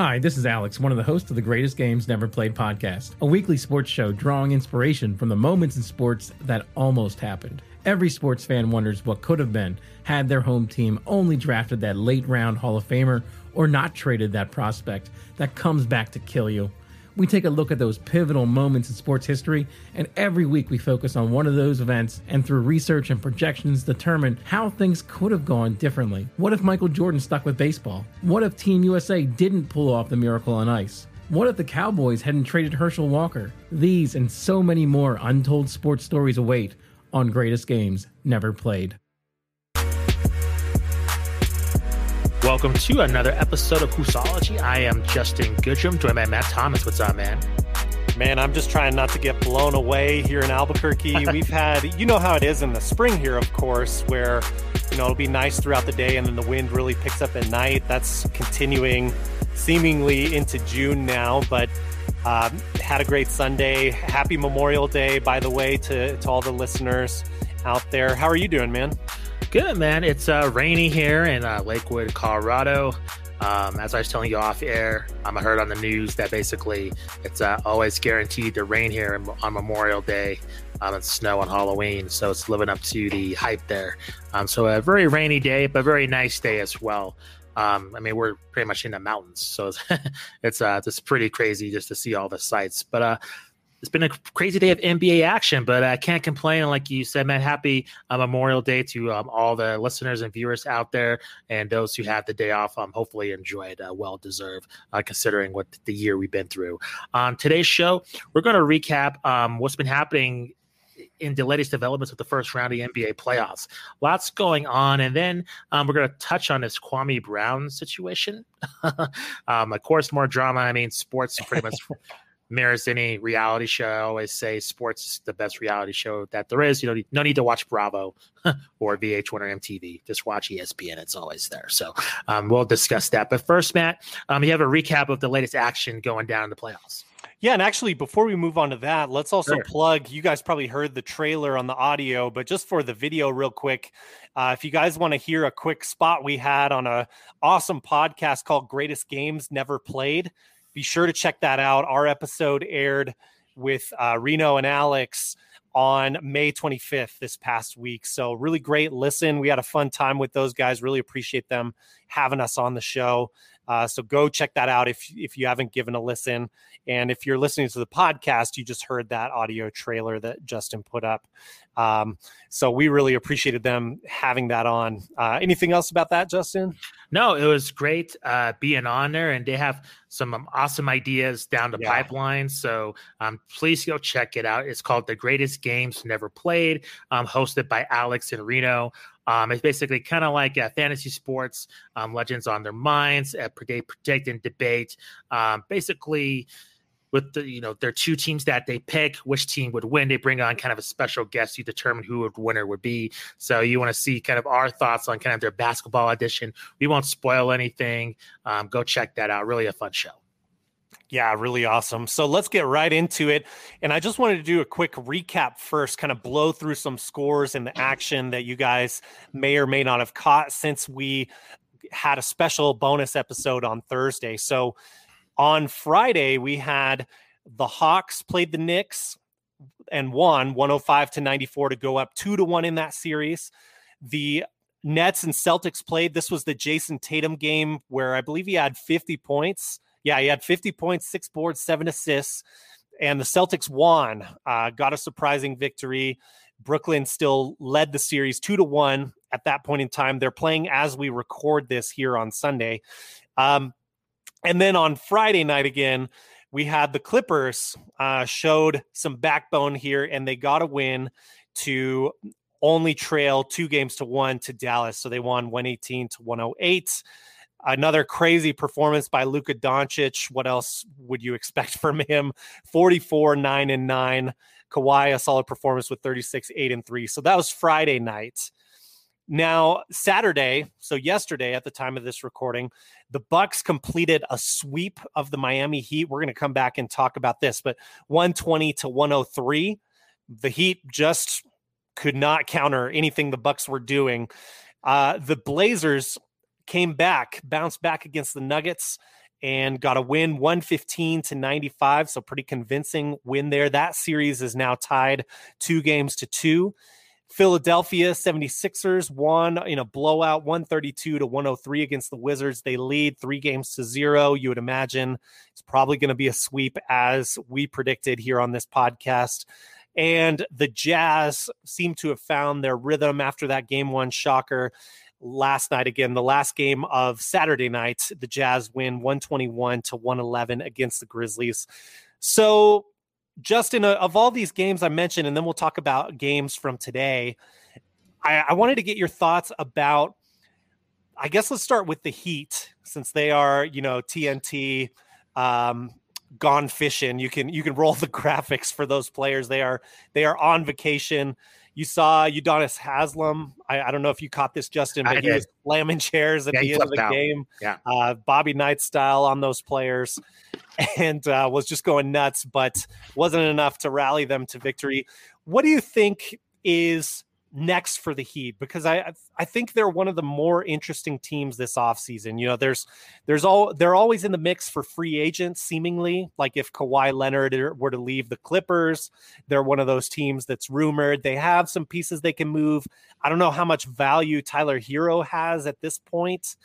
Hi, this is Alex, one of the hosts of the Greatest Games Never Played podcast, a weekly sports show drawing inspiration from the moments in sports that almost happened. Every sports fan wonders what could have been had their home team only drafted that late round Hall of Famer or not traded that prospect that comes back to kill you. We take a look at those pivotal moments in sports history, and every week we focus on one of those events and through research and projections determine how things could have gone differently. What if Michael Jordan stuck with baseball? What if Team USA didn't pull off the miracle on ice? What if the Cowboys hadn't traded Herschel Walker? These and so many more untold sports stories await on Greatest Games Never Played. Welcome to another episode of Hoopsology. I am Justin Goodrum, joined by Matt Thomas. What's up, man? Man, I'm just trying not to get blown away here in Albuquerque. We've had, you know how it is in the spring here, of course, where, you know, it'll be nice throughout the day and then the wind really picks up at night. That's continuing seemingly into June now, but um, had a great Sunday. Happy Memorial Day, by the way, to, to all the listeners out there. How are you doing, man? Good, man. It's uh, rainy here in uh, Lakewood, Colorado. Um, as I was telling you off air, um, I heard on the news that basically it's uh, always guaranteed to rain here on Memorial Day um, and snow on Halloween. So it's living up to the hype there. Um, so a very rainy day, but very nice day as well. Um, I mean, we're pretty much in the mountains, so it's it's, uh, it's pretty crazy just to see all the sights. But uh, it's been a crazy day of NBA action, but I can't complain. Like you said, man, happy uh, Memorial Day to um, all the listeners and viewers out there, and those who have the day off. Um, hopefully, enjoy it. Uh, well deserved, uh, considering what the year we've been through. On today's show, we're going to recap um, what's been happening in the latest developments of the first round of NBA playoffs. Lots going on, and then um, we're going to touch on this Kwame Brown situation. um, of course, more drama. I mean, sports pretty much mirrors any reality show. I always say sports is the best reality show that there is. You know, no need to watch Bravo or VH1 or MTV. Just watch ESPN. It's always there. So um, we'll discuss that. But first, Matt, um, you have a recap of the latest action going down in the playoffs. Yeah, and actually, before we move on to that, let's also sure. plug. You guys probably heard the trailer on the audio, but just for the video, real quick, uh, if you guys want to hear a quick spot we had on a awesome podcast called "Greatest Games Never Played," be sure to check that out. Our episode aired with uh, Reno and Alex on May 25th this past week. So, really great listen. We had a fun time with those guys. Really appreciate them having us on the show. Uh, so, go check that out if, if you haven't given a listen. And if you're listening to the podcast, you just heard that audio trailer that Justin put up. Um, so, we really appreciated them having that on. Uh, anything else about that, Justin? No, it was great uh, being on there, and they have some um, awesome ideas down the yeah. pipeline. So um, please go check it out. It's called The Greatest Games Never Played, um, hosted by Alex and Reno. Um, it's basically kind of like uh, fantasy sports, um, legends on their minds, uh, predict, predict and debate. Um, basically, with the you know their two teams that they pick which team would win. They bring on kind of a special guest to determine who would winner would be. So you want to see kind of our thoughts on kind of their basketball edition we won't spoil anything. Um, go check that out. Really a fun show yeah, really awesome. So let's get right into it. And I just wanted to do a quick recap first, kind of blow through some scores and the action that you guys may or may not have caught since we had a special bonus episode on Thursday. So on Friday, we had the Hawks played the Knicks and won 105 to 94 to go up two to one in that series. The Nets and Celtics played. This was the Jayson Tatum game where I believe he had 50 points. Yeah, he had 50 points, six boards, seven assists. And the Celtics won, uh, got a surprising victory. Brooklyn still led the series two to one at that point in time. They're playing as we record this here on Sunday. Um, and then on Friday night again, we had the Clippers uh, showed some backbone here, and they got a win to only trail two games to one to Dallas. So they won 118 to 108. Another crazy performance by Luka Doncic. What else would you expect from him? 44, 9 and 9. Kawhi, a solid performance with 36, 8 and 3. So that was Friday night. Now, Saturday, so yesterday at the time of this recording, the Bucks completed a sweep of the Miami Heat. We're going to come back and talk about this, but 120 to 103. The Heat just could not counter anything the Bucks were doing. Uh, the Blazers came back, bounced back against the Nuggets, and got a win 115 to 95. So, pretty convincing win there. That series is now tied two games to two. Philadelphia 76ers won in a blowout 132 to 103 against the Wizards. They lead three games to zero. You would imagine it's probably going to be a sweep as we predicted here on this podcast. And the Jazz seem to have found their rhythm after that game one shocker last night. Again, the last game of Saturday night, the Jazz win 121 to 111 against the Grizzlies. So Justin, of all these games I mentioned, and then we'll talk about games from today, I, I, wanted to get your thoughts about. I guess let's start with the Heat, since they are, you know, TNT um, gone fishing. You can you can roll the graphics for those players. They are they are on vacation. You saw Udonis Haslem. I, I don't know if you caught this, Justin, but I he did. was slamming chairs at yeah, the end of the out. game. Yeah, uh, Bobby Knight style on those players, and uh, was just going nuts, but wasn't enough to rally them to victory. What do you think is next for the Heat because I I think they're one of the more interesting teams this offseason. You know, there's there's all they're always in the mix for free agents, seemingly. Like if Kawhi Leonard were to leave the Clippers, they're one of those teams that's rumored. They have some pieces they can move. I don't know how much value Tyler Herro has at this point.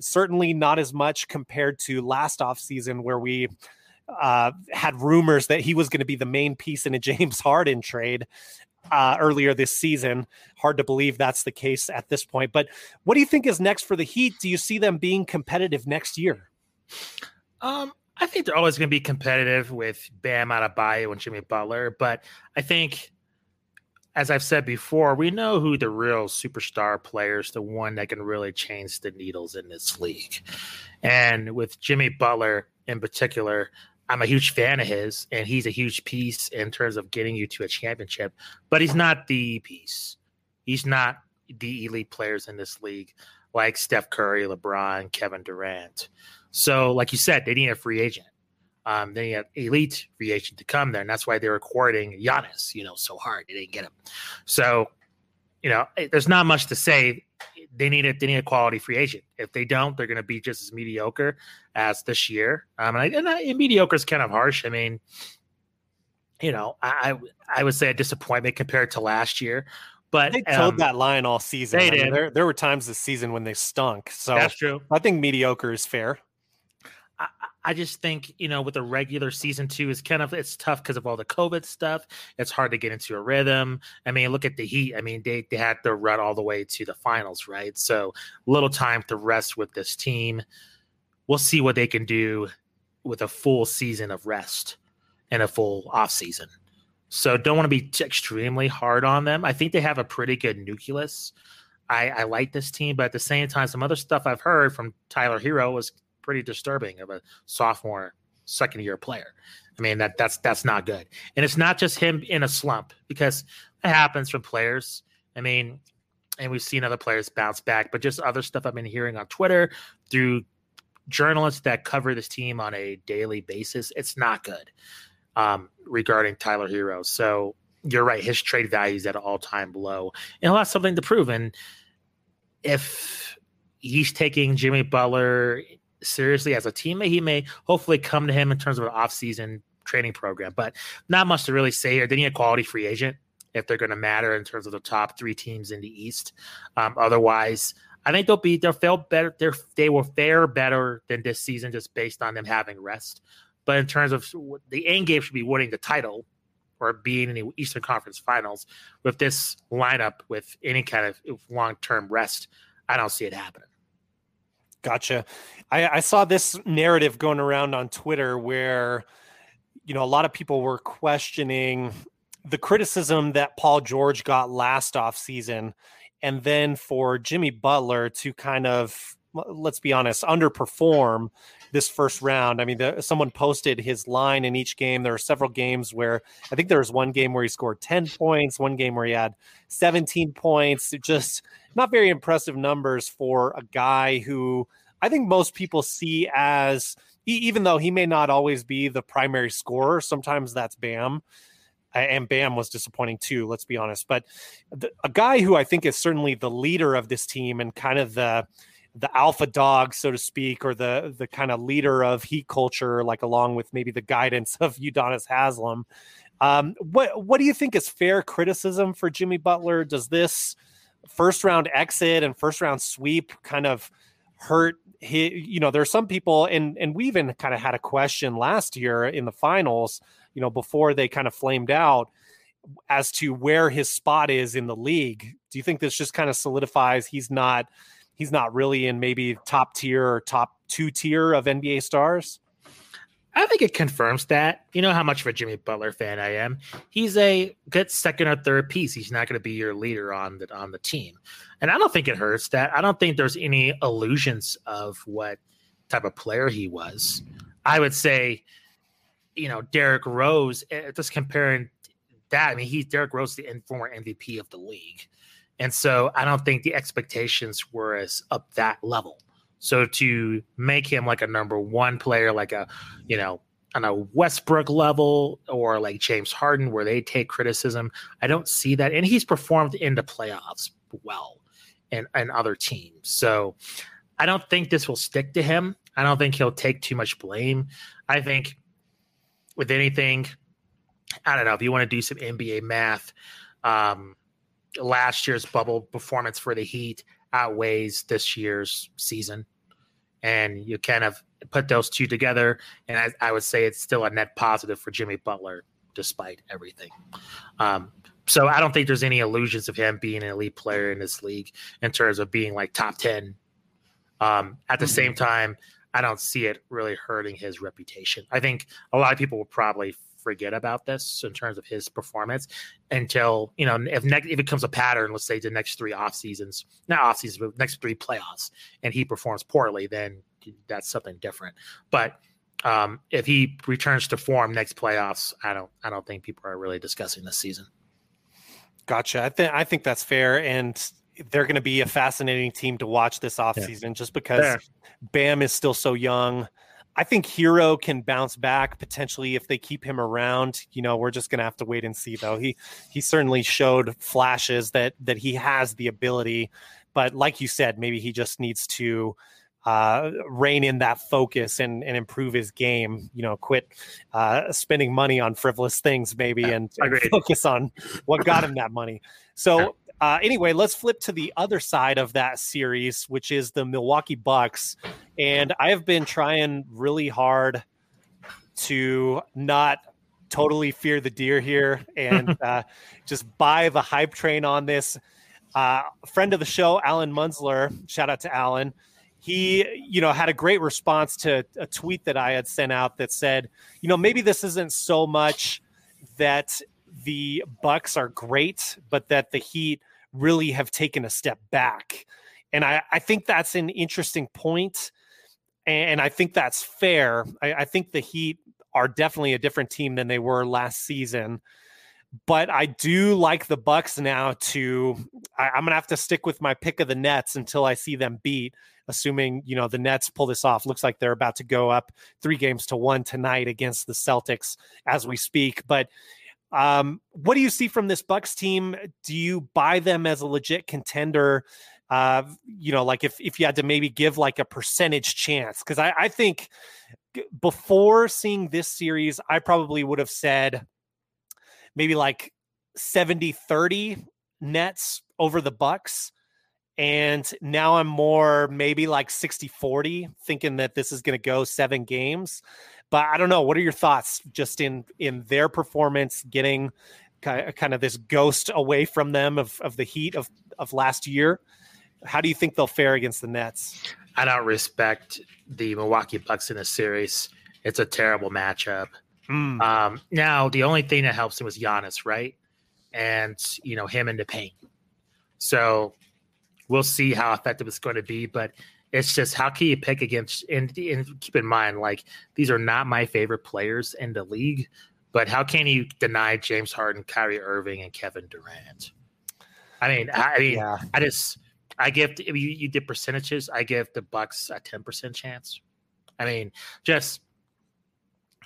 Certainly not as much compared to last offseason where we uh, had rumors that he was going to be the main piece in a James Harden trade uh, earlier this season. Hard to believe that's the case at this point. But what do you think is next for the Heat? Do you see them being competitive next year? Um, I think they're always going to be competitive with Bam Adebayo and Jimmy Butler, but I think, as I've said before, we know who the real superstar players, the one that can really change the needles in this league. And with Jimmy Butler in particular, I'm a huge fan of his, and he's a huge piece in terms of getting you to a championship. But he's not the piece. He's not the elite players in this league like Steph Curry, LeBron, Kevin Durant. So, like you said, they need a free agent. Um, they need an elite free agent to come there, and that's why they're courting Giannis, you know, so hard. They didn't get him. So, you know, there's not much to say they need a they need a quality free agent. If they don't, they're going to be just as mediocre as this year. Um, and, I, and, I, and mediocre is kind of harsh. I mean, you know, I I would say a disappointment compared to last year. But they told um, that line all season. They I did. Mean, there, there were times this season when they stunk. So that's true. I think mediocre is fair. I just think you know with the regular season two is kind of it's tough because of all the COVID stuff. It's hard to get into a rhythm. I mean, look at the Heat. I mean, they they had to run all the way to the finals, right? So little time to rest with this team. We'll see what they can do with a full season of rest and a full off season. So don't want to be extremely hard on them. I think they have a pretty good nucleus. I, I like this team, but at the same time, some other stuff I've heard from Tyler Herro was pretty disturbing of a sophomore, second year player. I mean that that's that's not good. And it's not just him in a slump because it happens from players. I mean, and we've seen other players bounce back, but just other stuff I've been hearing on Twitter through journalists that cover this team on a daily basis. It's not good um, regarding Tyler Herro. So you're right, his trade value is at an all time low, and he'll have something to prove. And if he's taking Jimmy Butler seriously as a teammate, he may hopefully come to him in terms of an offseason training program. But not much to really say here. They need a quality free agent if they're going to matter in terms of the top three teams in the East. Um, otherwise, I think they'll be they'll feel better. They're, they will fare better than this season just based on them having rest. But in terms of the end game, should be winning the title or being in the Eastern Conference Finals with this lineup with any kind of long term rest. I don't see it happening. Gotcha. I, I saw this narrative going around on Twitter where, you know, a lot of people were questioning the criticism that Paul George got last off season, and then for Jimmy Butler to kind of let's be honest underperform this first round. I mean, the, someone posted his line in each game. There are several games where I think there was one game where he scored 10 points, one game where he had 17 points. Just not very impressive numbers for a guy who I think most people see as, even though he may not always be the primary scorer, sometimes that's Bam. And Bam was disappointing too, let's be honest. But the, a guy who I think is certainly the leader of this team and kind of the the alpha dog, so to speak, or the the kind of leader of Heat culture, like along with maybe the guidance of Udonis Haslem. Um, what what do you think is fair criticism for Jimmy Butler? Does this first round exit and first round sweep kind of hurt he, you know, there are some people, and and we even kind of had a question last year in the finals, you know, before they kind of flamed out as to where his spot is in the league. Do you think this just kind of solidifies he's not he's not really in maybe top tier or top two tier of NBA stars? I think it confirms that. You know how much of a Jimmy Butler fan I am. He's a good second or third piece. He's not going to be your leader on the on the team, and I don't think it hurts that. I don't think there's any illusions of what type of player he was. I would say, you know, Derrick Rose. Eh, just comparing that. I mean, he's Derrick Rose, the former MVP of the league, and so I don't think the expectations were as up that level. So to make him like a number one player, like a, you know, on a Westbrook level or like James Harden, where they take criticism, I don't see that. And he's performed in the playoffs well and, and other teams. So I don't think this will stick to him. I don't think he'll take too much blame. I think with anything, I don't know if you want to do some NBA math. Um, last year's bubble performance for the Heat outweighs this year's season. And you kind of put those two together, and I, I would say it's still a net positive for Jimmy Butler despite everything. Um, so I don't think there's any illusions of him being an elite player in this league in terms of being like top 10. Um, at the mm-hmm. same time, I don't see it really hurting his reputation. I think a lot of people will probably forget about this in terms of his performance until you know if ne- if it becomes a pattern, let's say the next three off seasons, not off seasons, but next three playoffs, and he performs poorly, then that's something different. But um, if he returns to form next playoffs, I don't I don't think people are really discussing this season. Gotcha. I think I think that's fair, and they're going to be a fascinating team to watch this offseason yeah. just because fair. Bam is still so young. I think Herro can bounce back potentially if they keep him around. You know, we're just going to have to wait and see though. He he certainly showed flashes that that he has the ability, but like you said, maybe he just needs to uh, rein in that focus and, and improve his game. You know, quit uh, spending money on frivolous things, maybe, and, and focus on what got him that money. So, uh, anyway, let's flip to the other side of that series, which is the Milwaukee Bucks. And I have been trying really hard to not totally fear the deer here and uh, just buy the hype train on this. Uh, friend of the show, Alan Munzler, shout out to Alan. He, you know, had a great response to a tweet that I had sent out that said, you know, maybe this isn't so much that the Bucks are great, but that the Heat really have taken a step back. And I, I think that's an interesting point, and I think that's fair. I, I think the Heat are definitely a different team than they were last season but I do like the Bucks now. To I, am gonna have to stick with my pick of the Nets until I see them beat. Assuming you know the Nets pull this off, looks like they're about to go up three games to one tonight against the Celtics as we speak. But um, what do you see from this Bucks team? Do you buy them as a legit contender? Uh, you know, like if if you had to maybe give like a percentage chance, because I, I think before seeing this series, I probably would have said maybe like 70 30 nets over the bucks and now i'm more maybe like 60 40 thinking that this is going to go seven games but I don't know. What are your thoughts just in in their performance, getting kind of this ghost away from them of of the heat of of last year? How do you think they'll fare against the Nets? I don't respect the Milwaukee Bucks in this series. It's a terrible matchup. Mm. Um, now, the only thing that helps him was Giannis, right? And you know him in the paint. So we'll see how effective it's going to be. But it's just how can you pick against and, and keep in mind like these are not my favorite players in the league, but how can you deny James Harden, Kyrie Irving, and Kevin Durant? I mean, I, I mean, yeah. I just I give you, you did percentages. I give the Bucks a ten percent chance. I mean, just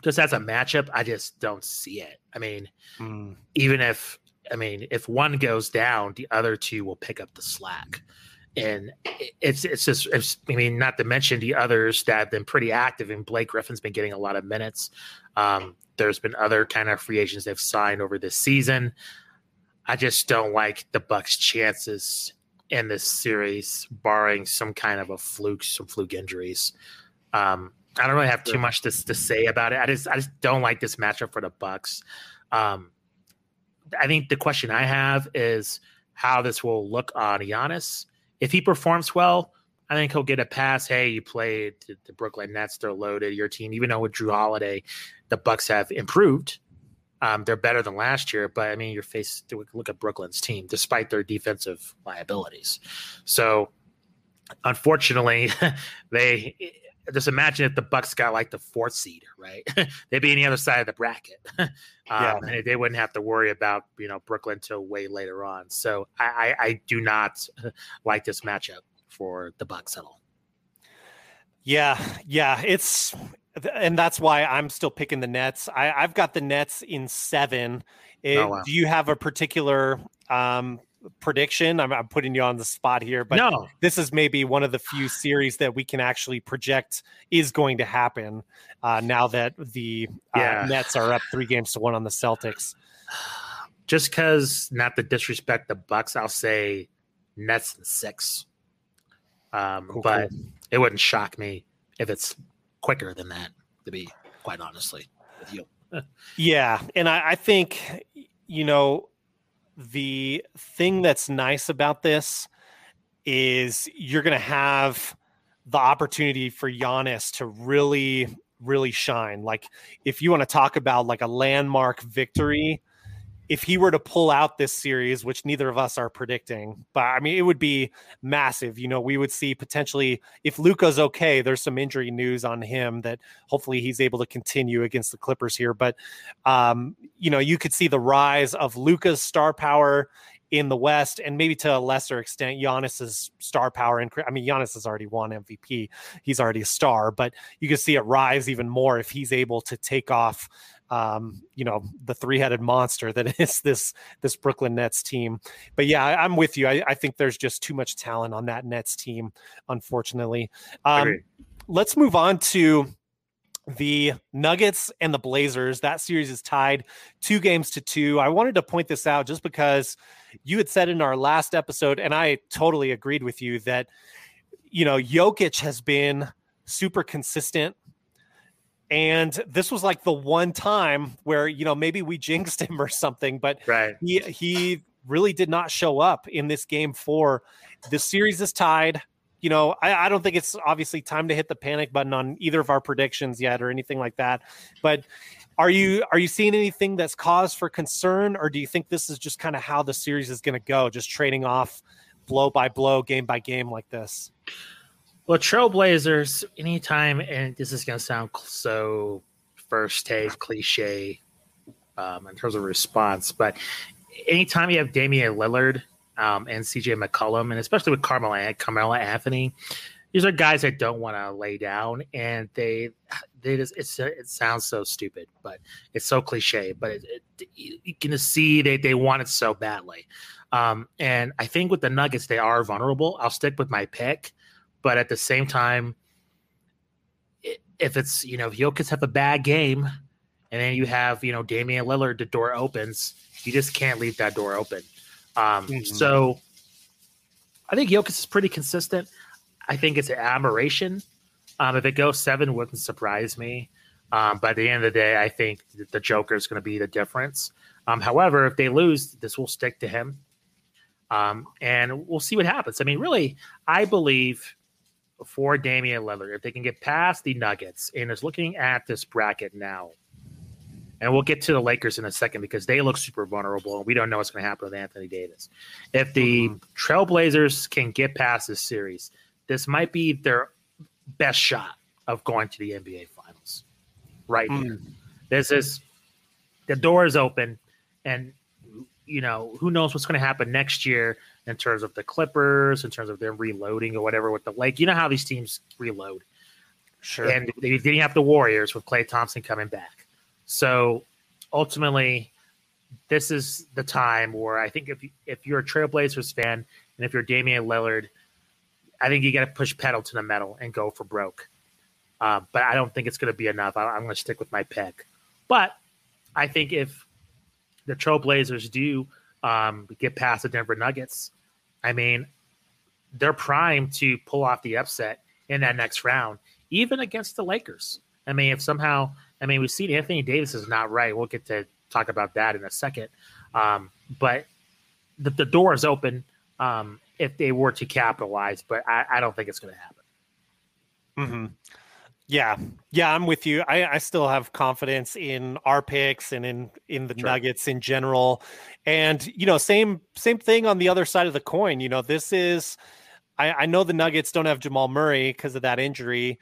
just as a matchup, I just don't see it. I mean, mm. even if I mean if one goes down, the other two will pick up the slack. And it's it's just it's, I mean, not to mention the others that have been pretty active. And Blake Griffin's been getting a lot of minutes. Um, there's been other kind of free agents they've signed over this season. I just don't like the Bucks' chances in this series, barring some kind of a fluke, some fluke injuries. Um, I don't really have too much to, to say about it. I just I just don't like this matchup for the Bucks. Um, I think the question I have is how this will look on Giannis. If he performs well, I think he'll get a pass. Hey, you played the Brooklyn Nets; they're loaded. Your team, even though with Jrue Holiday, the Bucks have improved. Um, they're better than last year, but I mean, you're faced look at Brooklyn's team despite their defensive liabilities. So, unfortunately, they just imagine if the Bucks got like the fourth seed, right? They'd be on the other side of the bracket, um, yeah. and they wouldn't have to worry about you know Brooklyn till way later on. So I, I, I do not like this matchup for the Bucks at all. Yeah, yeah, it's and that's why I'm still picking the Nets. I, I've got the Nets in seven. It, oh, wow. Do you have a particular um, prediction? I'm, I'm, putting you on the spot here, but no. this is maybe one of the few series that we can actually project is going to happen uh, now that the uh. Nets are up three games to one on the Celtics. Just because, not to disrespect the Bucks, I'll say Nets and six. Um, cool, but cool. it wouldn't shock me if it's quicker than that, to be quite honestly with you. yeah, and I, I think you know the thing that's nice about this is you're going to have the opportunity for Giannis to really, really shine. Like, if you want to talk about like a landmark victory, if he were to pull out this series, which neither of us are predicting, but I mean, it would be massive. You know, we would see potentially if Luka's okay, there's some injury news on him that hopefully he's able to continue against the Clippers here. But, um, you know, you could see the rise of Luka's star power in the West, and maybe to a lesser extent, Giannis's star power. And I mean, Giannis has already won MVP; he's already a star. But you can see it rise even more if he's able to take off um, you know, the three-headed monster that is this this Brooklyn Nets team. But yeah, I, am with you. I, I, think there's just too much talent on that Nets team, unfortunately. Um, let's move on to the Nuggets and the Blazers. That series is tied two games to two. I wanted to point this out just because you had said in our last episode, and I totally agreed with you that you know Jokic has been super consistent and this was like the one time where you know maybe we jinxed him or something but right. he he really did not show up in this game four. The series is tied. You know I, I don't think it's obviously time to hit the panic button on either of our predictions yet or anything like that. But are you are you seeing anything that's cause for concern or do you think this is just kind of how the series is going to go just trading off blow by blow game by game like this well, Trailblazers, anytime, and this is going to sound so first take cliche um, in terms of response, but anytime you have Damian Lillard um, and CJ McCollum, and especially with Carmelo, Carmelo Anthony, these are guys that don't want to lay down, and they they just it's it sounds so stupid, but it's so cliche, but it, it, you can see they they want it so badly. Um, and I think with the Nuggets, they are vulnerable. I'll stick with my pick but at the same time, if it's you know if Jokic have a bad game, and then you have you know Damian Lillard, the door opens. You just can't leave that door open. Um, mm-hmm. So I think Jokic is pretty consistent. I think it's an aberration. Um, if it goes seven, wouldn't surprise me. Um, but at the end of the day, I think the Joker is going to be the difference. Um, however, if they lose, this will stick to him. Um, and we'll see what happens. I mean, really, I believe for Damian Lillard if they can get past the Nuggets and is looking at this bracket now. And we'll get to the Lakers in a second because they look super vulnerable and we don't know what's going to happen with Anthony Davis. If the. Trailblazers can get past this series, this might be their best shot of going to the NBA Finals right mm. here. This is the door is open and you know, who knows what's going to happen next year in terms of the Clippers, in terms of them reloading or whatever with the Lake. You know how these teams reload. Sure. And they didn't have the Warriors with Klay Thompson coming back. So ultimately, this is the time where I think if you, if you're a Trailblazers fan and if you're Damian Lillard, I think you got to push pedal to the metal and go for broke. Uh, but I don't think it's going to be enough. I, am going to stick with my pick. But I think if the Trailblazers do um, get past the Denver Nuggets, I mean, they're primed to pull off the upset in that next round, even against the Lakers. I mean, if somehow, I mean, we've seen Anthony Davis is not right. We'll get to talk about that in a second. Um, but the, the door is open um, if they were to capitalize, but I, I don't think it's going to happen. Mm-hmm. Yeah, yeah, I'm with you. I, I still have confidence in our picks and in in the sure. Nuggets in general. And you know, same same thing on the other side of the coin. You know, this is I, I know the Nuggets don't have Jamal Murray because of that injury,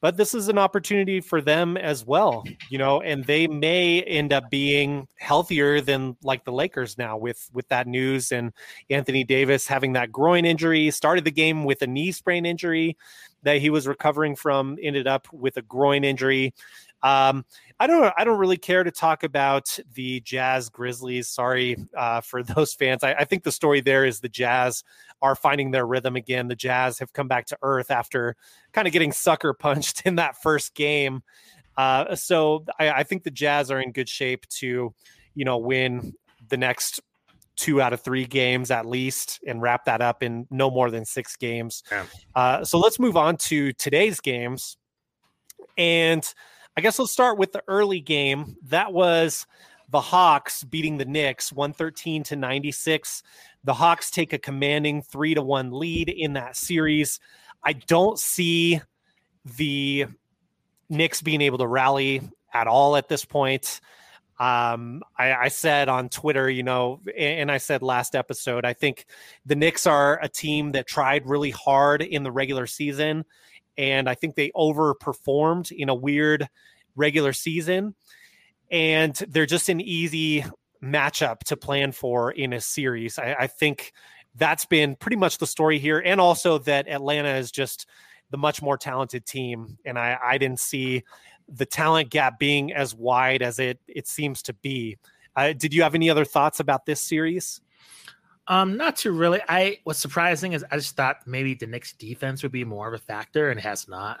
but this is an opportunity for them as well, you know, and they may end up being healthier than like the Lakers now with with that news and Anthony Davis having that groin injury, started the game with a knee sprain injury that he was recovering from, ended up with a groin injury. Um, I don't. I don't really care to talk about the Jazz Grizzlies. Sorry uh, for those fans. I, I, think the story there is the Jazz are finding their rhythm again. The Jazz have come back to earth after kind of getting sucker punched in that first game. Uh, so I, I think the Jazz are in good shape to, you know, win the next two out of three games at least and wrap that up in no more than six games. Yeah. Uh, so let's move on to today's games. And I guess let's start with the early game. That was the Hawks beating the Knicks 113 to 96. The Hawks take a commanding 3 to 1 lead in that series. I don't see the Knicks being able to rally at all at this point. Um, I, I, said on Twitter, you know, and I said last episode, I think the Knicks are a team that tried really hard in the regular season and I think they overperformed in a weird regular season. And they're just an easy matchup to plan for in a series. I, I think that's been pretty much the story here, and also that Atlanta is just the much more talented team, and I, I didn't see the talent gap being as wide as it it seems to be. Uh, did you have any other thoughts about this series? Um, not too really. I what's surprising is I just thought maybe the Knicks defense would be more of a factor, and has not.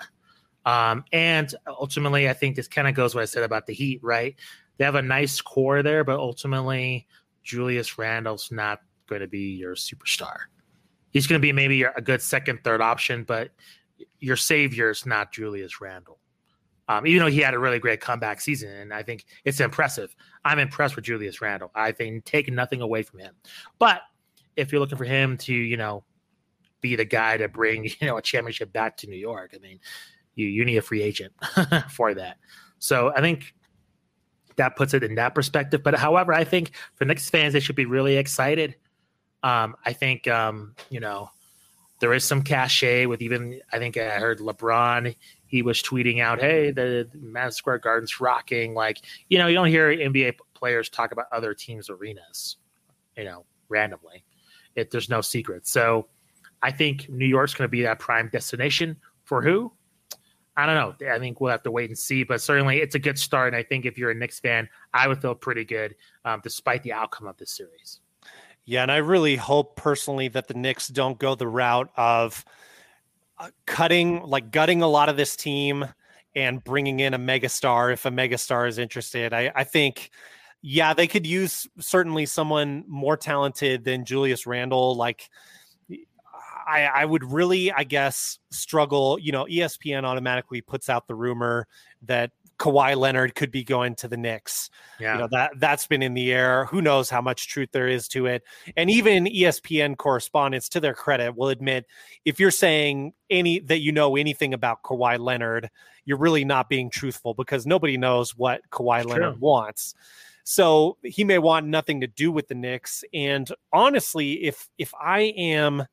Um, and ultimately, I think this kind of goes what I said about the Heat, right? They have a nice core there, but ultimately, Julius Randle's not going to be your superstar. He's going to be maybe a good second, third option, but your savior is not Julius Randle. Um, even though he had a really great comeback season, and I think it's impressive. I'm impressed with Julius Randle. I think take nothing away from him, but if you're looking for him to, you know, be the guy to bring, you know, a championship back to New York, I mean, you you need a free agent for that. So I think that puts it in that perspective. But however, I think for Knicks fans, they should be really excited. Um, I think um, you know there is some cachet with even I think I heard LeBron. He was tweeting out, "Hey, the Madison Square Garden's rocking." Like you know, you don't hear NBA players talk about other teams' arenas, you know, randomly it, there's no secret. So I think New York's going to be that prime destination for who? I don't know. I think we'll have to wait and see, but certainly it's a good start. And I think if you're a Knicks fan, I would feel pretty good um, despite the outcome of this series. Yeah, and I really hope personally that the Knicks don't go the route of Uh, cutting, like gutting a lot of this team and bringing in a megastar if a megastar is interested. I, I think yeah, they could use certainly someone more talented than Julius Randle. Like, I, I would really, I guess, struggle. You know, ESPN automatically puts out the rumor that Kawhi Leonard could be going to the Knicks. Yeah. You know, that that's been in the air. Who knows how much truth there is to it. And even ESPN correspondents, to their credit, will admit if you're saying any that you know anything about Kawhi Leonard, you're really not being truthful because nobody knows what Kawhi it's Leonard true. wants. So he may want nothing to do with the Knicks. And honestly, if if I am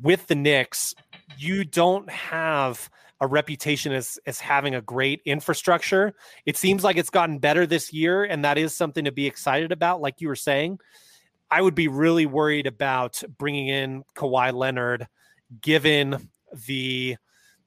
with the Knicks, you don't have a reputation as as having a great infrastructure. It seems like it's gotten better this year, and that is something to be excited about. Like you were saying, I would be really worried about bringing in Kawhi Leonard, given the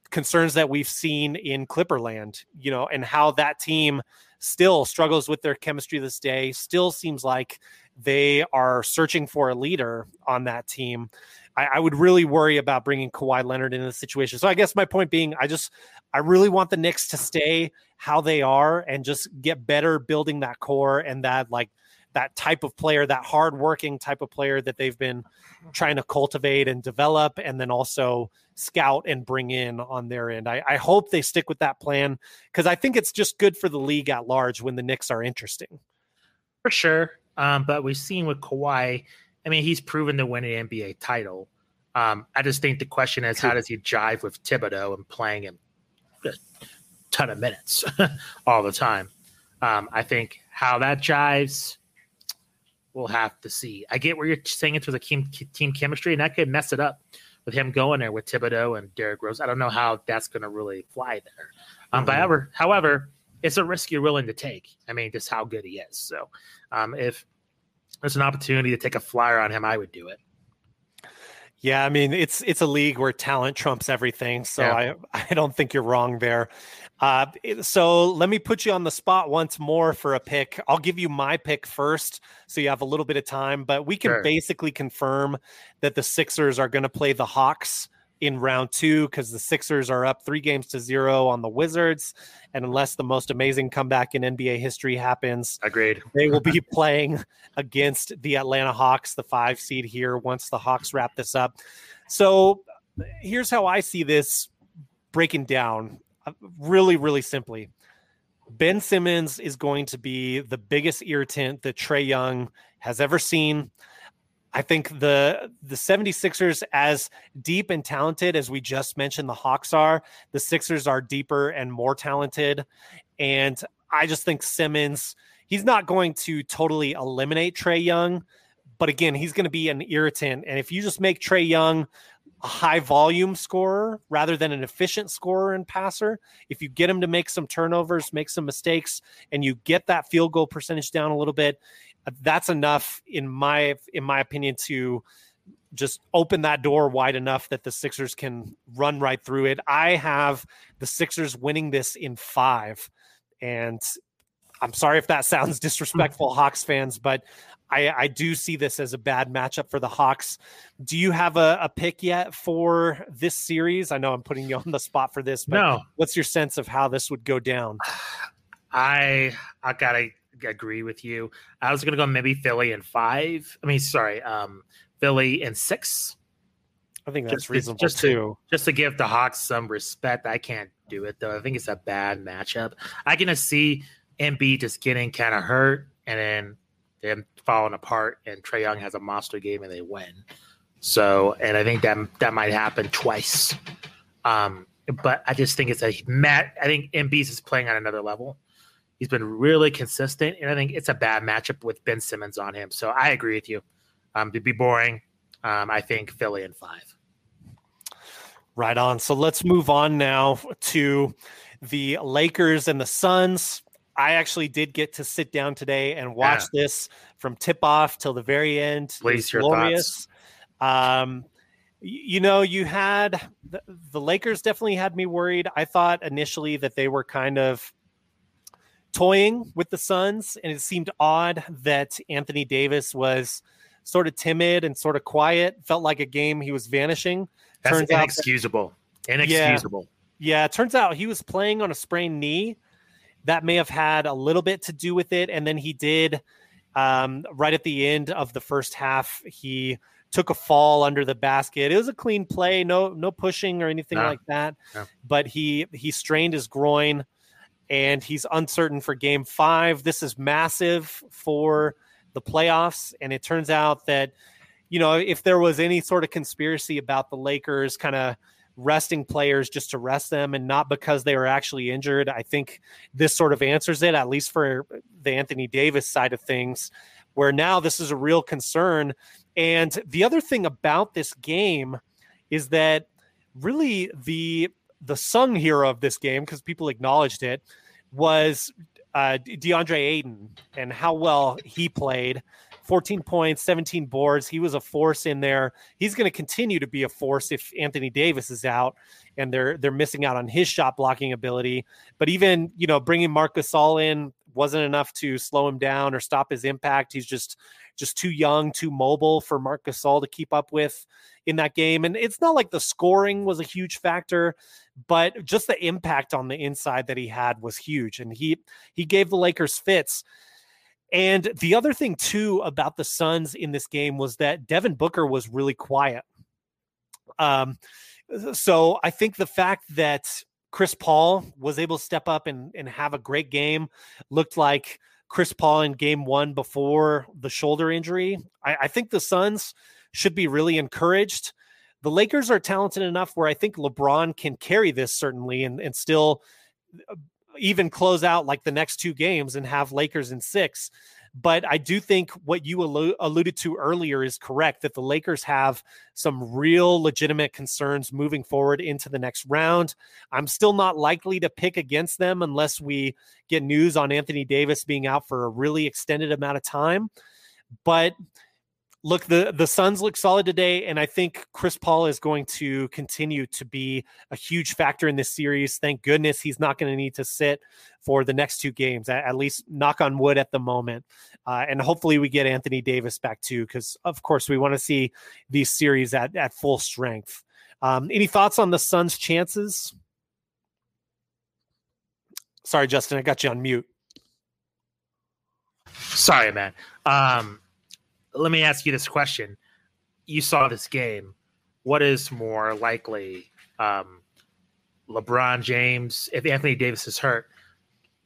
concerns that we've seen in Clipperland, you know, and how that team still struggles with their chemistry this day, still seems like they are searching for a leader on that team. I, I, would really worry about bringing Kawhi Leonard into the situation. So I guess my point being, I just I really want the Knicks to stay how they are and just get better building that core and that like that type of player, that hardworking type of player that they've been trying to cultivate and develop, and then also scout and bring in on their end. I, I hope they stick with that plan because I think it's just good for the league at large when the Knicks are interesting. For sure. Um, but we've seen with Kawhi, I mean, he's proven to win an NBA title. Um, I just think the question is, how does he jive with Thibodeau and playing him a ton of minutes all the time? Um, I think how that jives, we'll have to see. I get where you're saying it's with a team, team chemistry, and that could mess it up with him going there with Thibodeau and Derrick Rose. I don't know how that's going to really fly there. Um, mm-hmm. however, however, it's a risk you're willing to take. I mean, just how good he is. So, um, if there's an opportunity to take a flyer on him, I would do it. Yeah, I mean it's it's a league where talent trumps everything, so yeah. I I don't think you're wrong there. Uh, so let me put you on the spot once more for a pick. I'll give you my pick first, so you have a little bit of time. But we can sure. basically confirm that the Sixers are going to play the Hawks in round two because the Sixers are up three games to zero on the Wizards. And unless the most amazing comeback in NBA history happens, agreed, they will be playing against the Atlanta Hawks, the five seed here, once the Hawks wrap this up. So here's how I see this breaking down uh, really, really simply. Ben Simmons is going to be the biggest irritant that Trae Young has ever seen. I think the the 76ers as deep and talented as we just mentioned the Hawks are, the Sixers are deeper and more talented. And I just think Simmons he's not going to totally eliminate Trae Young, but again, he's going to be an irritant. And if you just make Trae Young a high volume scorer rather than an efficient scorer and passer, if you get him to make some turnovers, make some mistakes and you get that field goal percentage down a little bit, that's enough in my in my opinion to just open that door wide enough that the Sixers can run right through it. I have the Sixers winning this in 5 and I'm sorry if that sounds disrespectful hmm. Hawks fans, but I, I, do see this as a bad matchup for the Hawks. Do you have a, a, pick yet for this series? I know I'm putting you on the spot for this, but no. what's your sense of how this would go down? I I gotta agree with you. I was going to go maybe Philly and five. I mean, sorry, um, Philly and six. I think that's just, reasonable just too. To, just to give the Hawks some respect. I can't do it though. I think it's a bad matchup. I can just see Embiid just getting kind of hurt and then them falling apart, and Trae Young has a monster game and they win. So, and I think that that might happen twice. Um, but I just think it's a Matt. I think Embiid is playing on another level. He's been really consistent, and I think it's a bad matchup with Ben Simmons on him. So I agree with you. Um, to be boring, um, I think Philly in five. Right on. So let's move on now to the Lakers and the Suns. I actually did get to sit down today and watch yeah. this from tip off till the very end. Please, your glorious. thoughts. Um, you know, you had the, the Lakers definitely had me worried. I thought initially that they were kind of toying with the Suns, and it seemed odd that Anthony Davis was sort of timid and sort of quiet. Felt like a game he was vanishing. That's turns inexcusable. That, inexcusable. Yeah, yeah, turns out he was playing on a sprained knee. That may have had a little bit to do with it, and then he did um, right at the end of the first half. He took a fall under the basket. It was a clean play, no no pushing or anything like that. But he he strained his groin and he's uncertain for game five. This is massive for the playoffs. And it turns out that, you know, if there was any sort of conspiracy about the Lakers kind of resting players just to rest them and not because they were actually injured, I think this sort of answers it, at least for the Anthony Davis side of things, where now this is a real concern. And the other thing about this game is that really the the sung hero of this game, because people acknowledged it, was uh, DeAndre Ayton and how well he played. 14 points, 17 boards. He was a force in there. He's going to continue to be a force if Anthony Davis is out and they're they're missing out on his shot blocking ability. But even you know bringing Marc Gasol in wasn't enough to slow him down or stop his impact. He's just just too young, too mobile for Marc Gasol to keep up with. In that game. And it's not like the scoring was a huge factor, but just the impact on the inside that he had was huge. And he he gave the Lakers fits. And the other thing too about the Suns in this game was that Devin Booker was really quiet. Um, so I think the fact that Chris Paul was able to step up and, and have a great game looked like Chris Paul in game one before the shoulder injury. I, I think the Suns should be really encouraged. The Lakers are talented enough where I think LeBron can carry this certainly and, and still uh, even close out like the next two games and have Lakers in six. But I do think what you allu- alluded to earlier is correct that the Lakers have some real legitimate concerns moving forward into the next round. I'm still not likely to pick against them unless we get news on Anthony Davis being out for a really extended amount of time. But look, the the Suns look solid today, and I think Chris Paul is going to continue to be a huge factor in this series. Thank goodness he's not going to need to sit for the next two games, at, at least knock on wood at the moment. Uh, and hopefully we get Anthony Davis back too, because of course we want to see these series at at full strength. Um, any thoughts on the Suns' chances? Sorry, Justin, I got you on mute. Sorry, man. Um, let me ask you this question. You saw this game. What is more likely? Um, LeBron James, if Anthony Davis is hurt,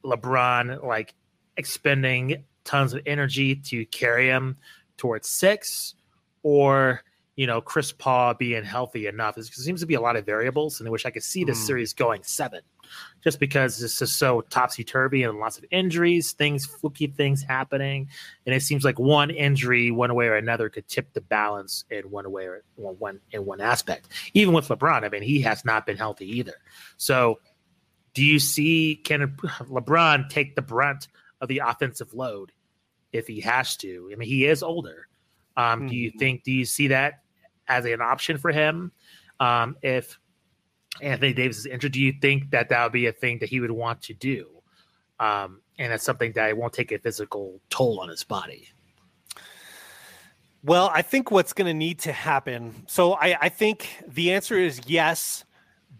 LeBron like expending tons of energy to carry him towards six, or you know Chris Paul being healthy enough. There seems to be a lot of variables, and I wish I could see this mm. series going seven just because this is so topsy turvy and lots of injuries, things, fluky things happening. And it seems like one injury, one way or another, could tip the balance in one way or one in one aspect. Even with LeBron, I mean, he has not been healthy either. So, do you see can LeBron take the brunt of the offensive load if he has to? I mean, he is older. Um, mm-hmm. Do you hmm. think? Do you see that as an option for him? Um, if Anthony Davis is injured, do you think that that would be a thing that he would want to do? Um, and it's something that won't take a physical toll on his body. Well, I think what's going to need to happen. So I, I think the answer is yes,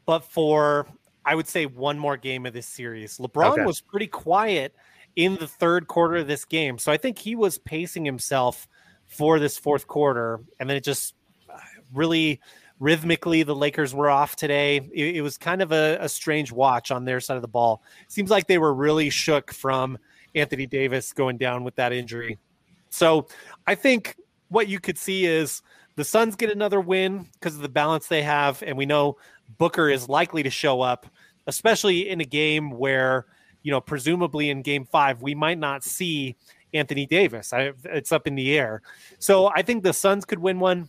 but for I would say one more game of this series. LeBron okay. was pretty quiet in the third quarter of this game, so I think he was pacing himself for this fourth quarter, and then it just really rhythmically the Lakers were off today. It, it was kind of a, a, strange watch on their side of the ball. Seems like they were really shook from Anthony Davis going down with that injury. So I think what you could see is the Suns get another win because of the balance they have, and we know Booker is likely to show up, especially in a game where you know presumably in Game Five we might not see Anthony Davis. I, it's up in the air. So I think the Suns could win one.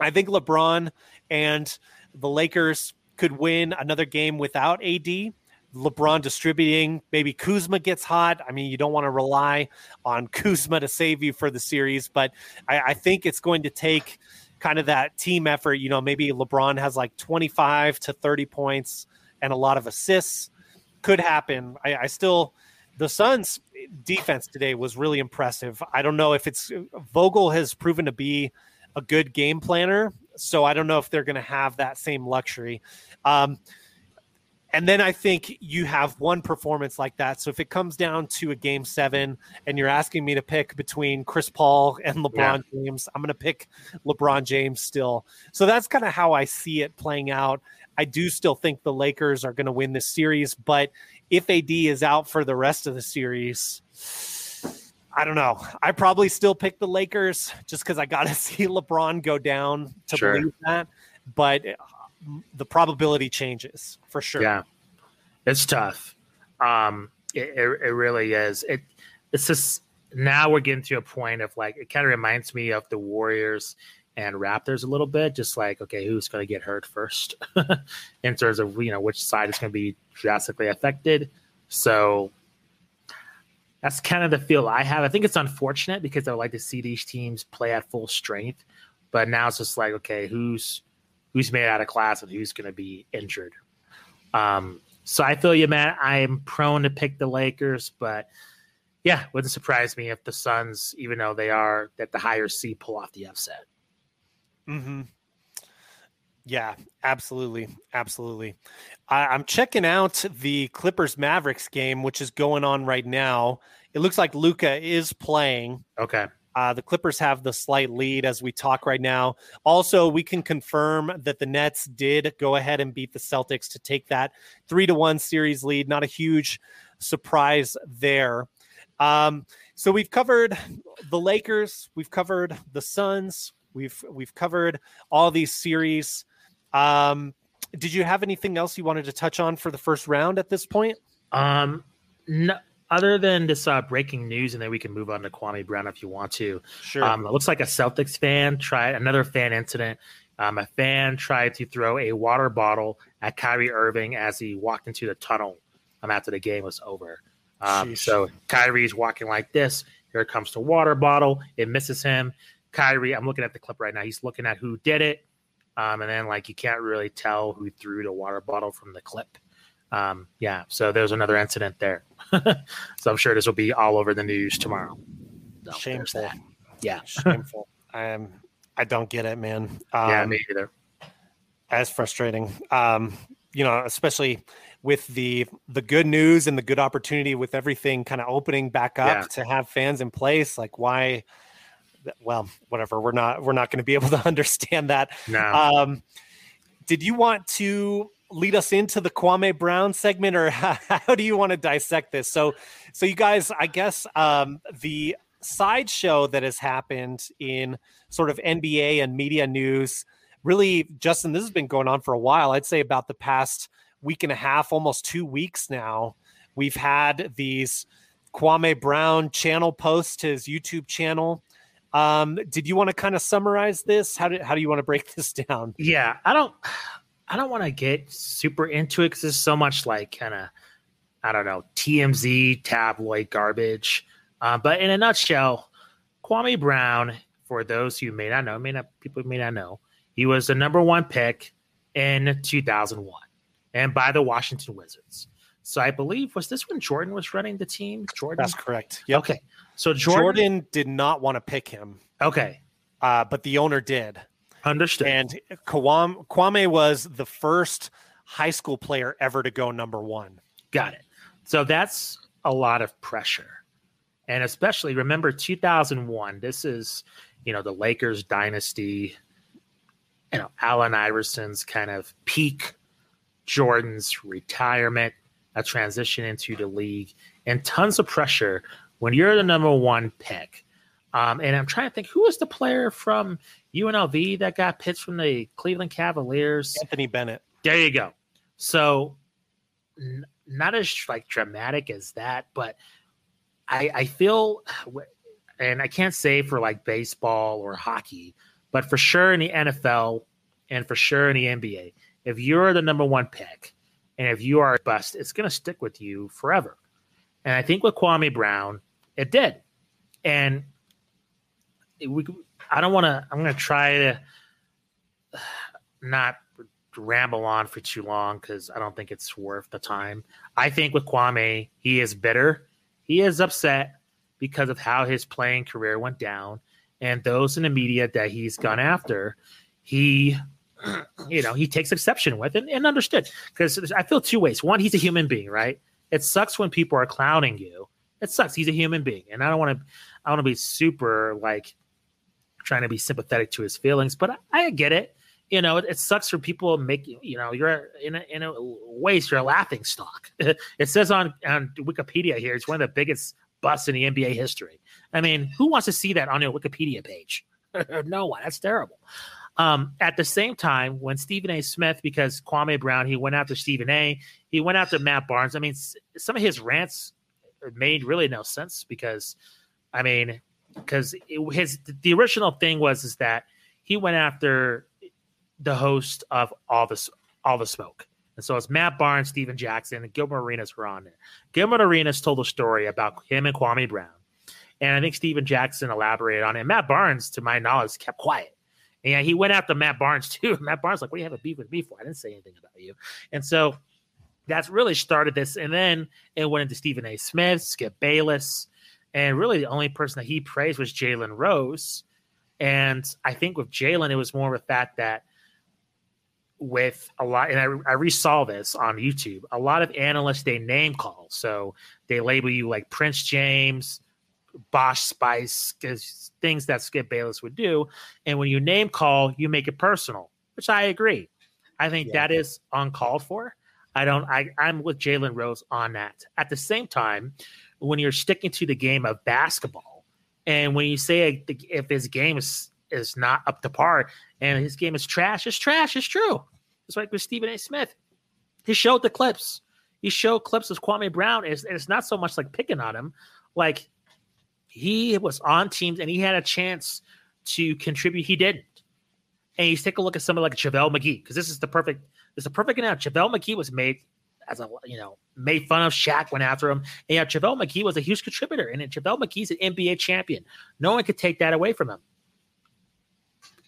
I think LeBron and the Lakers could win another game without AD. LeBron distributing, maybe Kuzma gets hot. I mean, you don't want to rely on Kuzma to save you for the series, but I, I think it's going to take kind of that team effort. You know, maybe LeBron has like 25 to 30 points and a lot of assists. Could happen. I, I still, the Suns' defense today was really impressive. I don't know if it's Vogel has proven to be a good game planner. So I don't know if they're going to have that same luxury. Um, and then I think you have one performance like that. So if it comes down to a game seven and you're asking me to pick between Chris Paul and LeBron yeah. James, I'm going to pick LeBron James still. So that's kind of how I see it playing out. I do still think the Lakers are going to win this series, but if AD is out for the rest of the series, I don't know. I probably still pick the Lakers just because I got to see LeBron go down to sure. believe that. But uh, the probability changes for sure. Yeah, it's tough. Um, it, it, it really is. It it's just now we're getting to a point of like it kind of reminds me of the Warriors and Raptors a little bit. Just like okay, who's going to get hurt first in terms of you know which side is going to be drastically affected. So that's kind of the feel I have. I think it's unfortunate because I would like to see these teams play at full strength, but now it's just like, okay, who's who's made out of class and who's going to be injured. Um, so I feel you, man. I am prone to pick the Lakers, but yeah, wouldn't surprise me if the Suns, even though they are at the higher C, pull off the upset. Hmm. Yeah, absolutely, absolutely. I, I'm checking out the Clippers Mavericks game, which is going on right now. It looks like Luka is playing. Okay. Uh, the Clippers have the slight lead as we talk right now. Also, we can confirm that the Nets did go ahead and beat the Celtics to take that three to one series lead. Not a huge surprise there. Um, so we've covered the Lakers, we've covered the Suns, we've we've covered all these series. Um, did you have anything else you wanted to touch on for the first round at this point? Um, no, other than this uh, breaking news, and then we can move on to Kwame Brown if you want to. Sure. Um, it looks like a Celtics fan tried another fan incident. Um, a fan tried to throw a water bottle at Kyrie Irving as he walked into the tunnel um, after the game was over. Um, so Kyrie's walking like this. Here comes the water bottle. It misses him. Kyrie, I'm looking at the clip right now. He's looking at who did it. Um, and then like you can't really tell who threw the water bottle from the clip. Um, yeah, so there's another incident there. so I'm sure this will be all over the news tomorrow. So Shameful. Yeah. Shameful. I am I don't get it, man. Um, yeah, me either. That's frustrating. Um, you know, especially with the the good news and the good opportunity with everything kind of opening back up yeah. to have fans in place. Like why well, whatever. We're not we're not going to be able to understand that. No. Um, did you want to lead us into the Kwame Brown segment, or how, how do you want to dissect this? So, so you guys, I guess um, the sideshow that has happened in sort of NBA and media news, really, Justin, this has been going on for a while. I'd say about the past week and a half, almost two weeks now. We've had these Kwame Brown channel posts to his YouTube channel. Um, did you want to kind of summarize this? How do how do you want to break this down? Yeah, I don't. I don't want to get super into it because there's so much like kind of I don't know TMZ tabloid garbage. Uh, but in a nutshell, Kwame Brown, for those who may not know, may not people may not know, he was the number one pick in 2001, and by the Washington Wizards. So I believe was this when Jordan was running the team? Jordan, that's correct. Yep. Okay, so Jordan, Jordan did not want to pick him. Okay, uh, but the owner did. Understood. And Kwame, Kwame was the first high school player ever to go number one. Got it. So that's a lot of pressure. And especially remember 2001, this is, you know, the Lakers dynasty, you know, Allen Iverson's kind of peak, Jordan's retirement, a transition into the league, and tons of pressure when you're the number one pick. Um, and I'm trying to think who was the player from UNLV that got picked from the Cleveland Cavaliers. Anthony Bennett. There you go. So n- not as like dramatic as that, but I, I feel, and I can't say for like baseball or hockey, but for sure in the NFL and for sure in the NBA, if you're the number one pick and if you are a bust, it's going to stick with you forever. And I think with Kwame Brown, it did. And we I don't want to. I'm going to try to not ramble on for too long because I don't think it's worth the time. I think with Kwame, he is bitter. He is upset because of how his playing career went down, and those in the media that he's gone after, he, you know, he takes exception with and, and understood. Because I feel two ways. One, he's a human being, right? It sucks when people are clowning you. It sucks. He's a human being, and I don't want to. I want to be super like trying to be sympathetic to his feelings, but I, I get it. You know, it, it, sucks for people making, you know, you're in a, in a ways, you're a laughing stock. it says on, on Wikipedia here, it's one of the biggest busts in the NBA history. I mean, who wants to see that on your Wikipedia page? no one. That's terrible. Um, at the same time, when Stephen A. Smith, because Kwame Brown, he went after Stephen A. He went after Matt Barnes. I mean, some of his rants made really no sense because, I mean, because his the original thing was is that he went after the host of all this all the smoke. And so it's Matt Barnes, Stephen Jackson, and Gilbert Arenas were on there. Gilbert Arenas told a story about him and Kwame Brown. And I think Stephen Jackson elaborated on it. Matt Barnes, to my knowledge, kept quiet. And he went after Matt Barnes too. Matt Barnes, like, what do you have a beef with me for? I didn't say anything about you. And so that's really started this. And then it went into Stephen A. Smith, Skip Bayless, and really, the only person that he praised was Jalen Rose. And I think with Jalen, it was more of a fact that with a lot, and I, I resaw this on YouTube. A lot of analysts they name call, so they label you like Prince James, Bosh Spice, things that Skip Bayless would do. And when you name call, you make it personal, which I agree. I think yeah. that is uncalled for. I don't. I I'm with Jalen Rose on that. At the same time, when you're sticking to the game of basketball, and when you say if his game is is not up to par and his game is trash, it's trash. It's true. It's like with Stephen A. Smith. He showed the clips. He showed clips of Kwame Brown. It's, it's not so much like picking on him. Like he was on teams and he had a chance to contribute. He didn't. And you take a look at someone like JaVale McGee, because this is the perfect, is a perfect analogy. JaVale McGee was made as a you know made fun of. Shaq went after him. And yeah, JaVale McGee was a huge contributor, and JaVale McGee's an NBA champion. No one could take that away from him.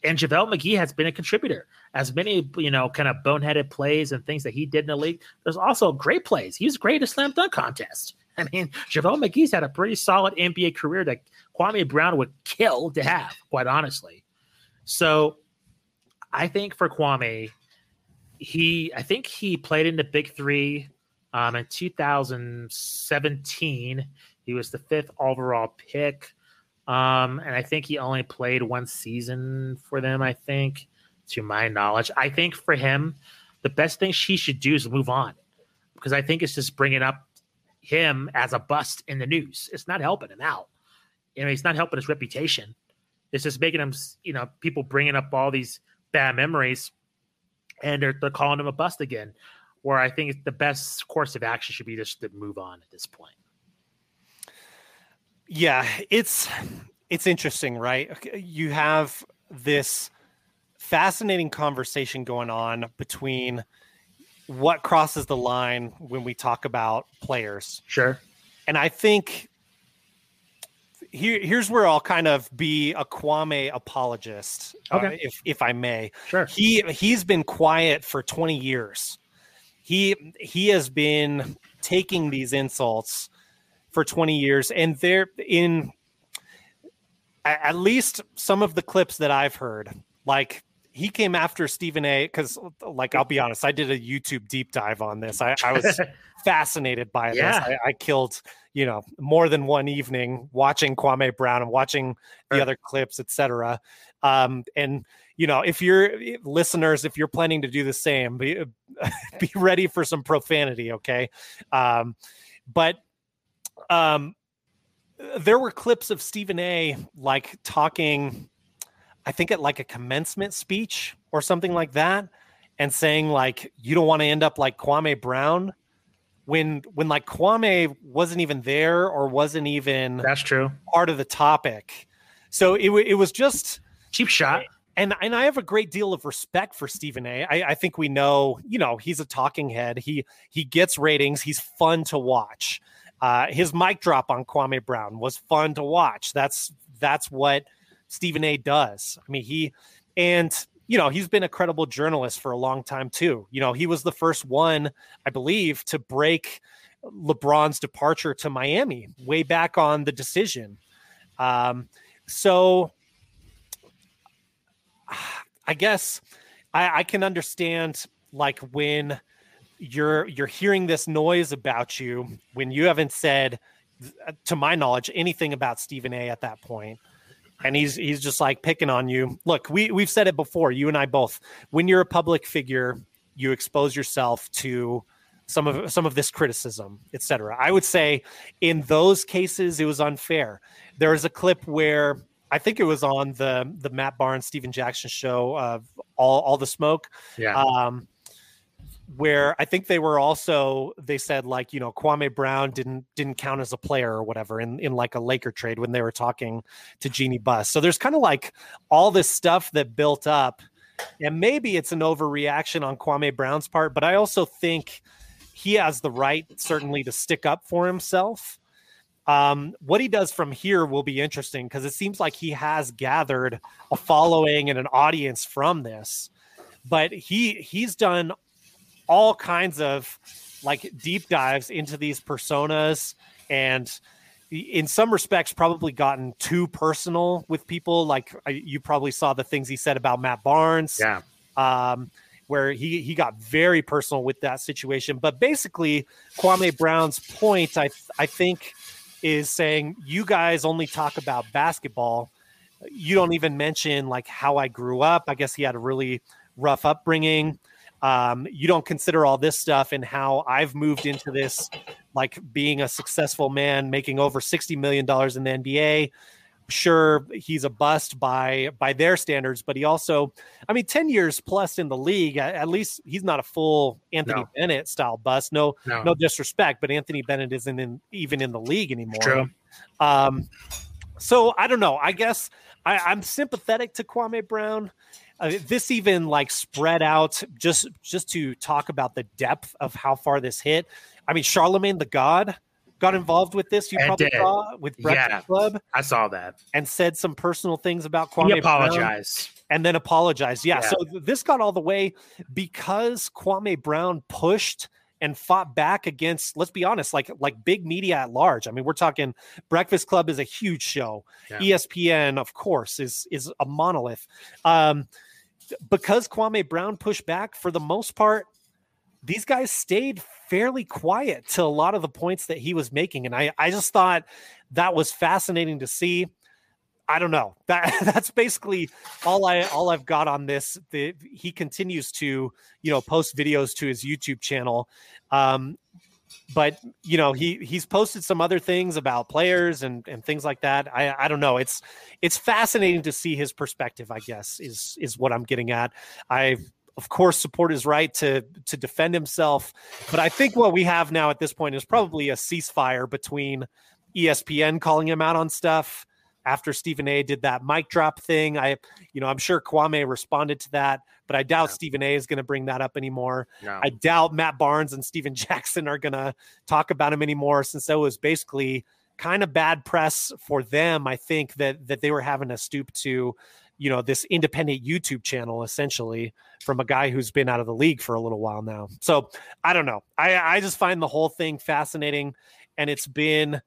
And JaVale McGee has been a contributor. As many, you know, kind of boneheaded plays and things that he did in the league, there's also great plays. He was great at slam dunk contest. I mean, JaVale McGee's had a pretty solid NBA career that Kwame Brown would kill to have, quite honestly. So I think for Kwame, he I think he played in the big three um, in 2017. He was the fifth overall pick. Um, and I think he only played one season for them, I think, to my knowledge. I think for him, the best thing she should do is move on because I think it's just bringing up him as a bust in the news. It's not helping him out. You know, he's not helping his reputation. It's just making him, you know, people bringing up all these bad memories and they're, they're calling him a bust again. Where I think the best course of action should be just to move on at this point. Yeah, it's it's interesting, right? You have this fascinating conversation going on between what crosses the line when we talk about players. Sure. And I think here, here's where I'll kind of be a Kwame apologist, uh, okay. Uh, if if I may. Sure. He he's been quiet for 20 years. He he has been taking these insults for 20 years, and they're in at least some of the clips that I've heard, like he came after Stephen A. Because, like, I'll be honest, I did a YouTube deep dive on this. I, I was fascinated by yeah. this. I, I, killed, you know, more than one evening watching Kwame Brown and watching the other clips, etc. Um, and you know, if you're listeners, if you're planning to do the same, be, be ready for some profanity, okay? Um, but um, there were clips of Stephen A. like talking, I think at like a commencement speech or something like that, and saying like you don't want to end up like Kwame Brown when when like Kwame wasn't even there or wasn't even that's true part of the topic. So it it was just cheap shot. And and I have a great deal of respect for Stephen A. I, I think we know, you know, he's a talking head. He he gets ratings. He's fun to watch. Uh, his mic drop on Kwame Brown was fun to watch. That's that's what Stephen A. does. I mean, he and you know he's been a credible journalist for a long time too. You know, he was the first one, I believe, to break LeBron's departure to Miami way back on the decision. Um, so I guess I, I can understand like when you're you're hearing this noise about you when you haven't said to my knowledge anything about Stephen A at that point and he's he's just like picking on you. Look we we've said it before you and I both. When you're a public figure you expose yourself to some of some of this criticism etc I would say in those cases it was unfair. There was a clip where I think it was on the the Matt Barnes Stephen Jackson show of all all the smoke. Yeah. Um where I think they were also they said like you know Kwame Brown didn't didn't count as a player or whatever in in like a Laker trade when they were talking to Jeanie Buss. So there's kind of like all this stuff that built up, and maybe it's an overreaction on Kwame Brown's part, but I also think he has the right certainly to stick up for himself. Um, what he does from here will be interesting because it seems like he has gathered a following and an audience from this but he he's done all kinds of like deep dives into these personas and in some respects probably gotten too personal with people like you probably saw the things he said about matt barnes yeah um, where he he got very personal with that situation. But basically, Kwame Brown's point, I I think, is saying you guys only talk about basketball. You don't even mention like how I grew up. I guess he had a really rough upbringing. Um, you don't consider all this stuff and how I've moved into this, like being a successful man, making over sixty million dollars in the NBA sure he's a bust by by their standards but he also i mean 10 years plus in the league at, least he's not a full anthony no. bennett style bust. No, no, no disrespect but anthony bennett isn't in, even in the league anymore. True. um so i don't know. I guess I, i'm sympathetic to kwame brown uh, this even like spread out just just to talk about the depth of how far this hit i mean charlamagne the god got involved with this. You probably did. saw with Breakfast yeah, Club. I saw that and said some personal things about Kwame. He apologized Brown and then apologized. Yeah, yeah. So this got all the way because Kwame Brown pushed and fought back against let's be honest like like big media at large i mean we're talking breakfast club is a huge show yeah. espn of course is is a monolith um because kwame brown pushed back for the most part these guys stayed fairly quiet to a lot of the points that he was making. And I, I just thought that was fascinating to see. I don't know. That that's basically all I all I've got on this. The, he continues to, you know, post videos to his YouTube channel. Um, but you know, he he's posted some other things about players and and things like that. I I don't know. It's it's fascinating to see his perspective, I guess, is is what I'm getting at. I of course, support his right to to defend himself. But I think what we have now at this point is probably a ceasefire between ESPN calling him out on stuff after Stephen A. did that mic drop thing. I, you know, I'm sure Kwame responded to that, but I doubt Stephen A. is going to bring that up anymore. No. I doubt Matt Barnes and Stephen Jackson are going to talk about him anymore, since that was basically kind of bad press for them. I think that that they were having to stoop to you know this independent YouTube channel essentially from a guy who's been out of the league for a little while now. So I don't know. I I just find the whole thing fascinating, and it's been.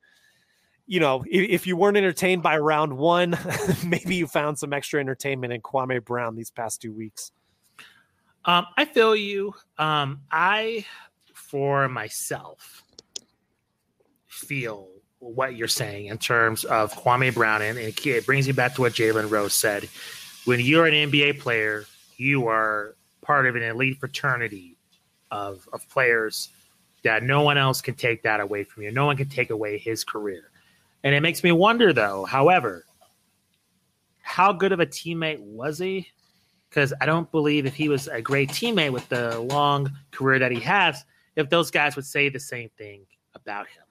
You know, if, if you weren't entertained by round one, maybe you found some extra entertainment in Kwame Brown these past two weeks. Um, I feel you. Um, I, for myself, feel what you're saying in terms of Kwame Brown, and it brings me back to what Jalen Rose said. When you're an NBA player, you are part of an elite fraternity of, of players that no one else can take that away from you. No one can take away his career. And it makes me wonder, though, however, how good of a teammate was he? Because I don't believe if he was a great teammate with the long career that he has, if those guys would say the same thing about him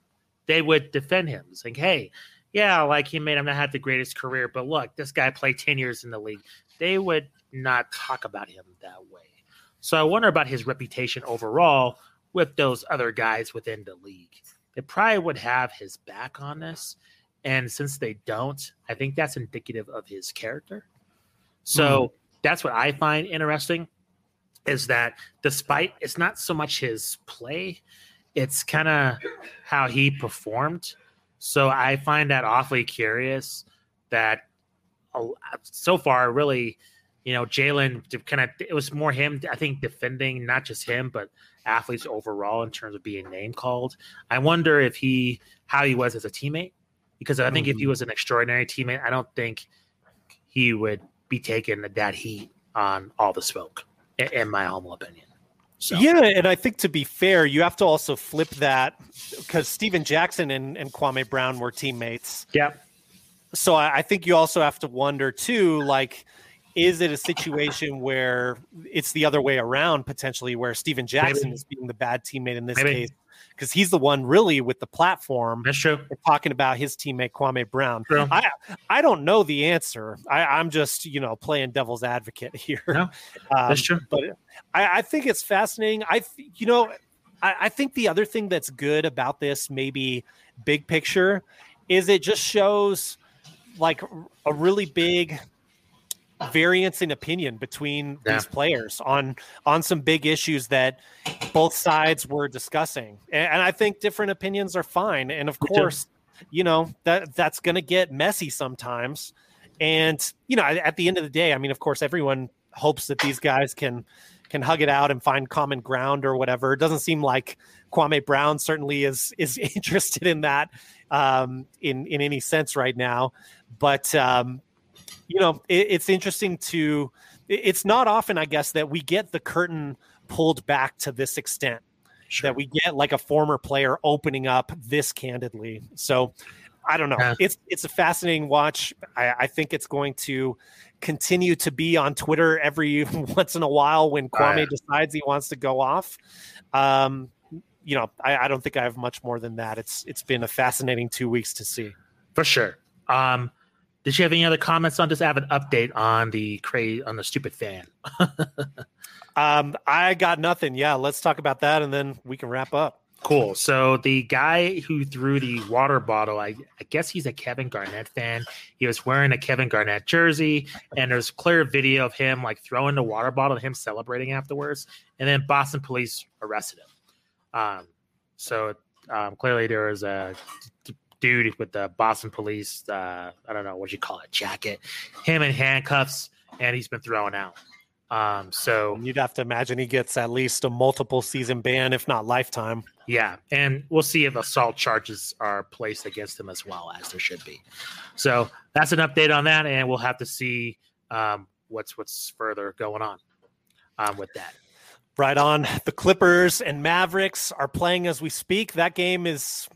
they would defend him, saying, "Hey, yeah, like he may have not had the greatest career, but look, this guy played ten years in the league." They would not talk about him that way. So I wonder about his reputation overall with those other guys within the league. They probably would have his back on this. And since they don't, I think that's indicative of his character. So mm. that's what I find interesting is that despite it's not so much his play, it's kind of how he performed. So I find that awfully curious that uh, so far, really, you know, Jalen kind of it was more him, I think, defending not just him, but athletes overall in terms of being name called. I wonder if he how he was as a teammate because I think mm-hmm. if he mm-hmm. was an extraordinary teammate, I don't think he would be taking that heat on all the smoke, in my humble opinion. So. Yeah, and I think to be fair, you have to also flip that because Stephen Jackson and, and Kwame Brown were teammates. Yeah. So I, I think you also have to wonder too, like, is it a situation where it's the other way around potentially, where Stephen Jackson Maybe. is being the bad teammate in this Maybe. case? because he's the one really with the platform. That's true. Talking about his teammate Kwame Brown. True. I I don't know the answer. I, am just you know playing devil's advocate here. No, um, that's true. But I, I think it's fascinating. I you know I, I think the other thing that's good about this, maybe big picture, is it just shows like a really big variance in opinion between yeah. these players on on some big issues that both sides were discussing and, and i think different opinions are fine and of course you know that that's going to get messy sometimes and you know at the end of the day i mean of course everyone hopes that these guys can can hug it out and find common ground or whatever. It doesn't seem like Kwame Brown certainly is is interested in that um, in in any sense right now. But um, you know, it, it's interesting to. It's not often, I guess, that we get the curtain pulled back to this extent. Sure. That we get like a former player opening up this candidly. So I don't know. Yeah. It's it's a fascinating watch. I, I, think it's going to continue to be on Twitter every once in a while when Kwame decides he wants to go off. Um, you know, I, I, don't think I have much more than that. It's it's been a fascinating two weeks to see. For sure. Um, did you have any other comments on? Just have an update on the craze on the stupid fan. um, I got nothing. Yeah, let's talk about that, and then we can wrap up. Cool. So the guy who threw the water bottle, I, I, guess he's a Kevin Garnett fan. He was wearing a Kevin Garnett jersey, and there's clear video of him like throwing the water bottle and him celebrating afterwards. And then Boston police arrested him. Um, so um, clearly there was a dude with the Boston police, uh, I don't know what you call it, jacket, him in handcuffs, and he's been thrown out. Um, so you'd have to imagine he gets at least a multiple season ban, if not lifetime. Yeah, and we'll see if assault charges are placed against him as well as there should be. So that's an update on that, and we'll have to see um, what's what's further going on um, with that. Right on. The Clippers and Mavericks are playing as we speak. That game is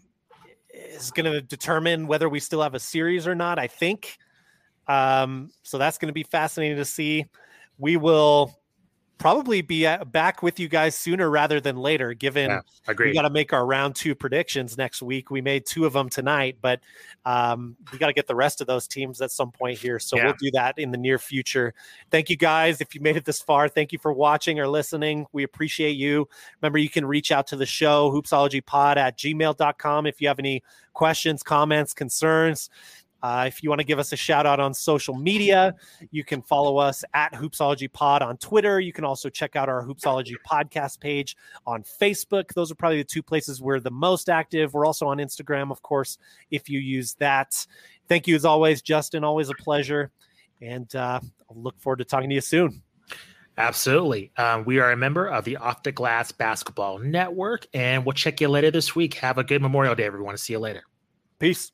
is going to determine whether we still have a series or not. I think. Um, so that's going to be fascinating to see. We will probably be back with you guys sooner rather than later, given yeah, we got to make our round two predictions next week. We made two of them tonight, but um, we got to get the rest of those teams at some point here. So yeah. we'll do that in the near future. Thank you guys. If you made it this far, thank you for watching or listening. We appreciate you. Remember, you can reach out to the show, hoopsologypod at gmail.com if you have any questions, comments, concerns. Uh, if you want to give us a shout out on social media, you can follow us at Hoopsology Pod on Twitter. You can also check out our Hoopsology podcast page on Facebook. Those are probably the two places we're the most active. We're also on Instagram, of course, if you use that. Thank you as always, Justin. Always a pleasure. And uh, I'll look forward to talking to you soon. Absolutely. Um, we are a member of the Off the Glass Basketball Network, and we'll check you later this week. Have a good Memorial Day, everyone. See you later. Peace.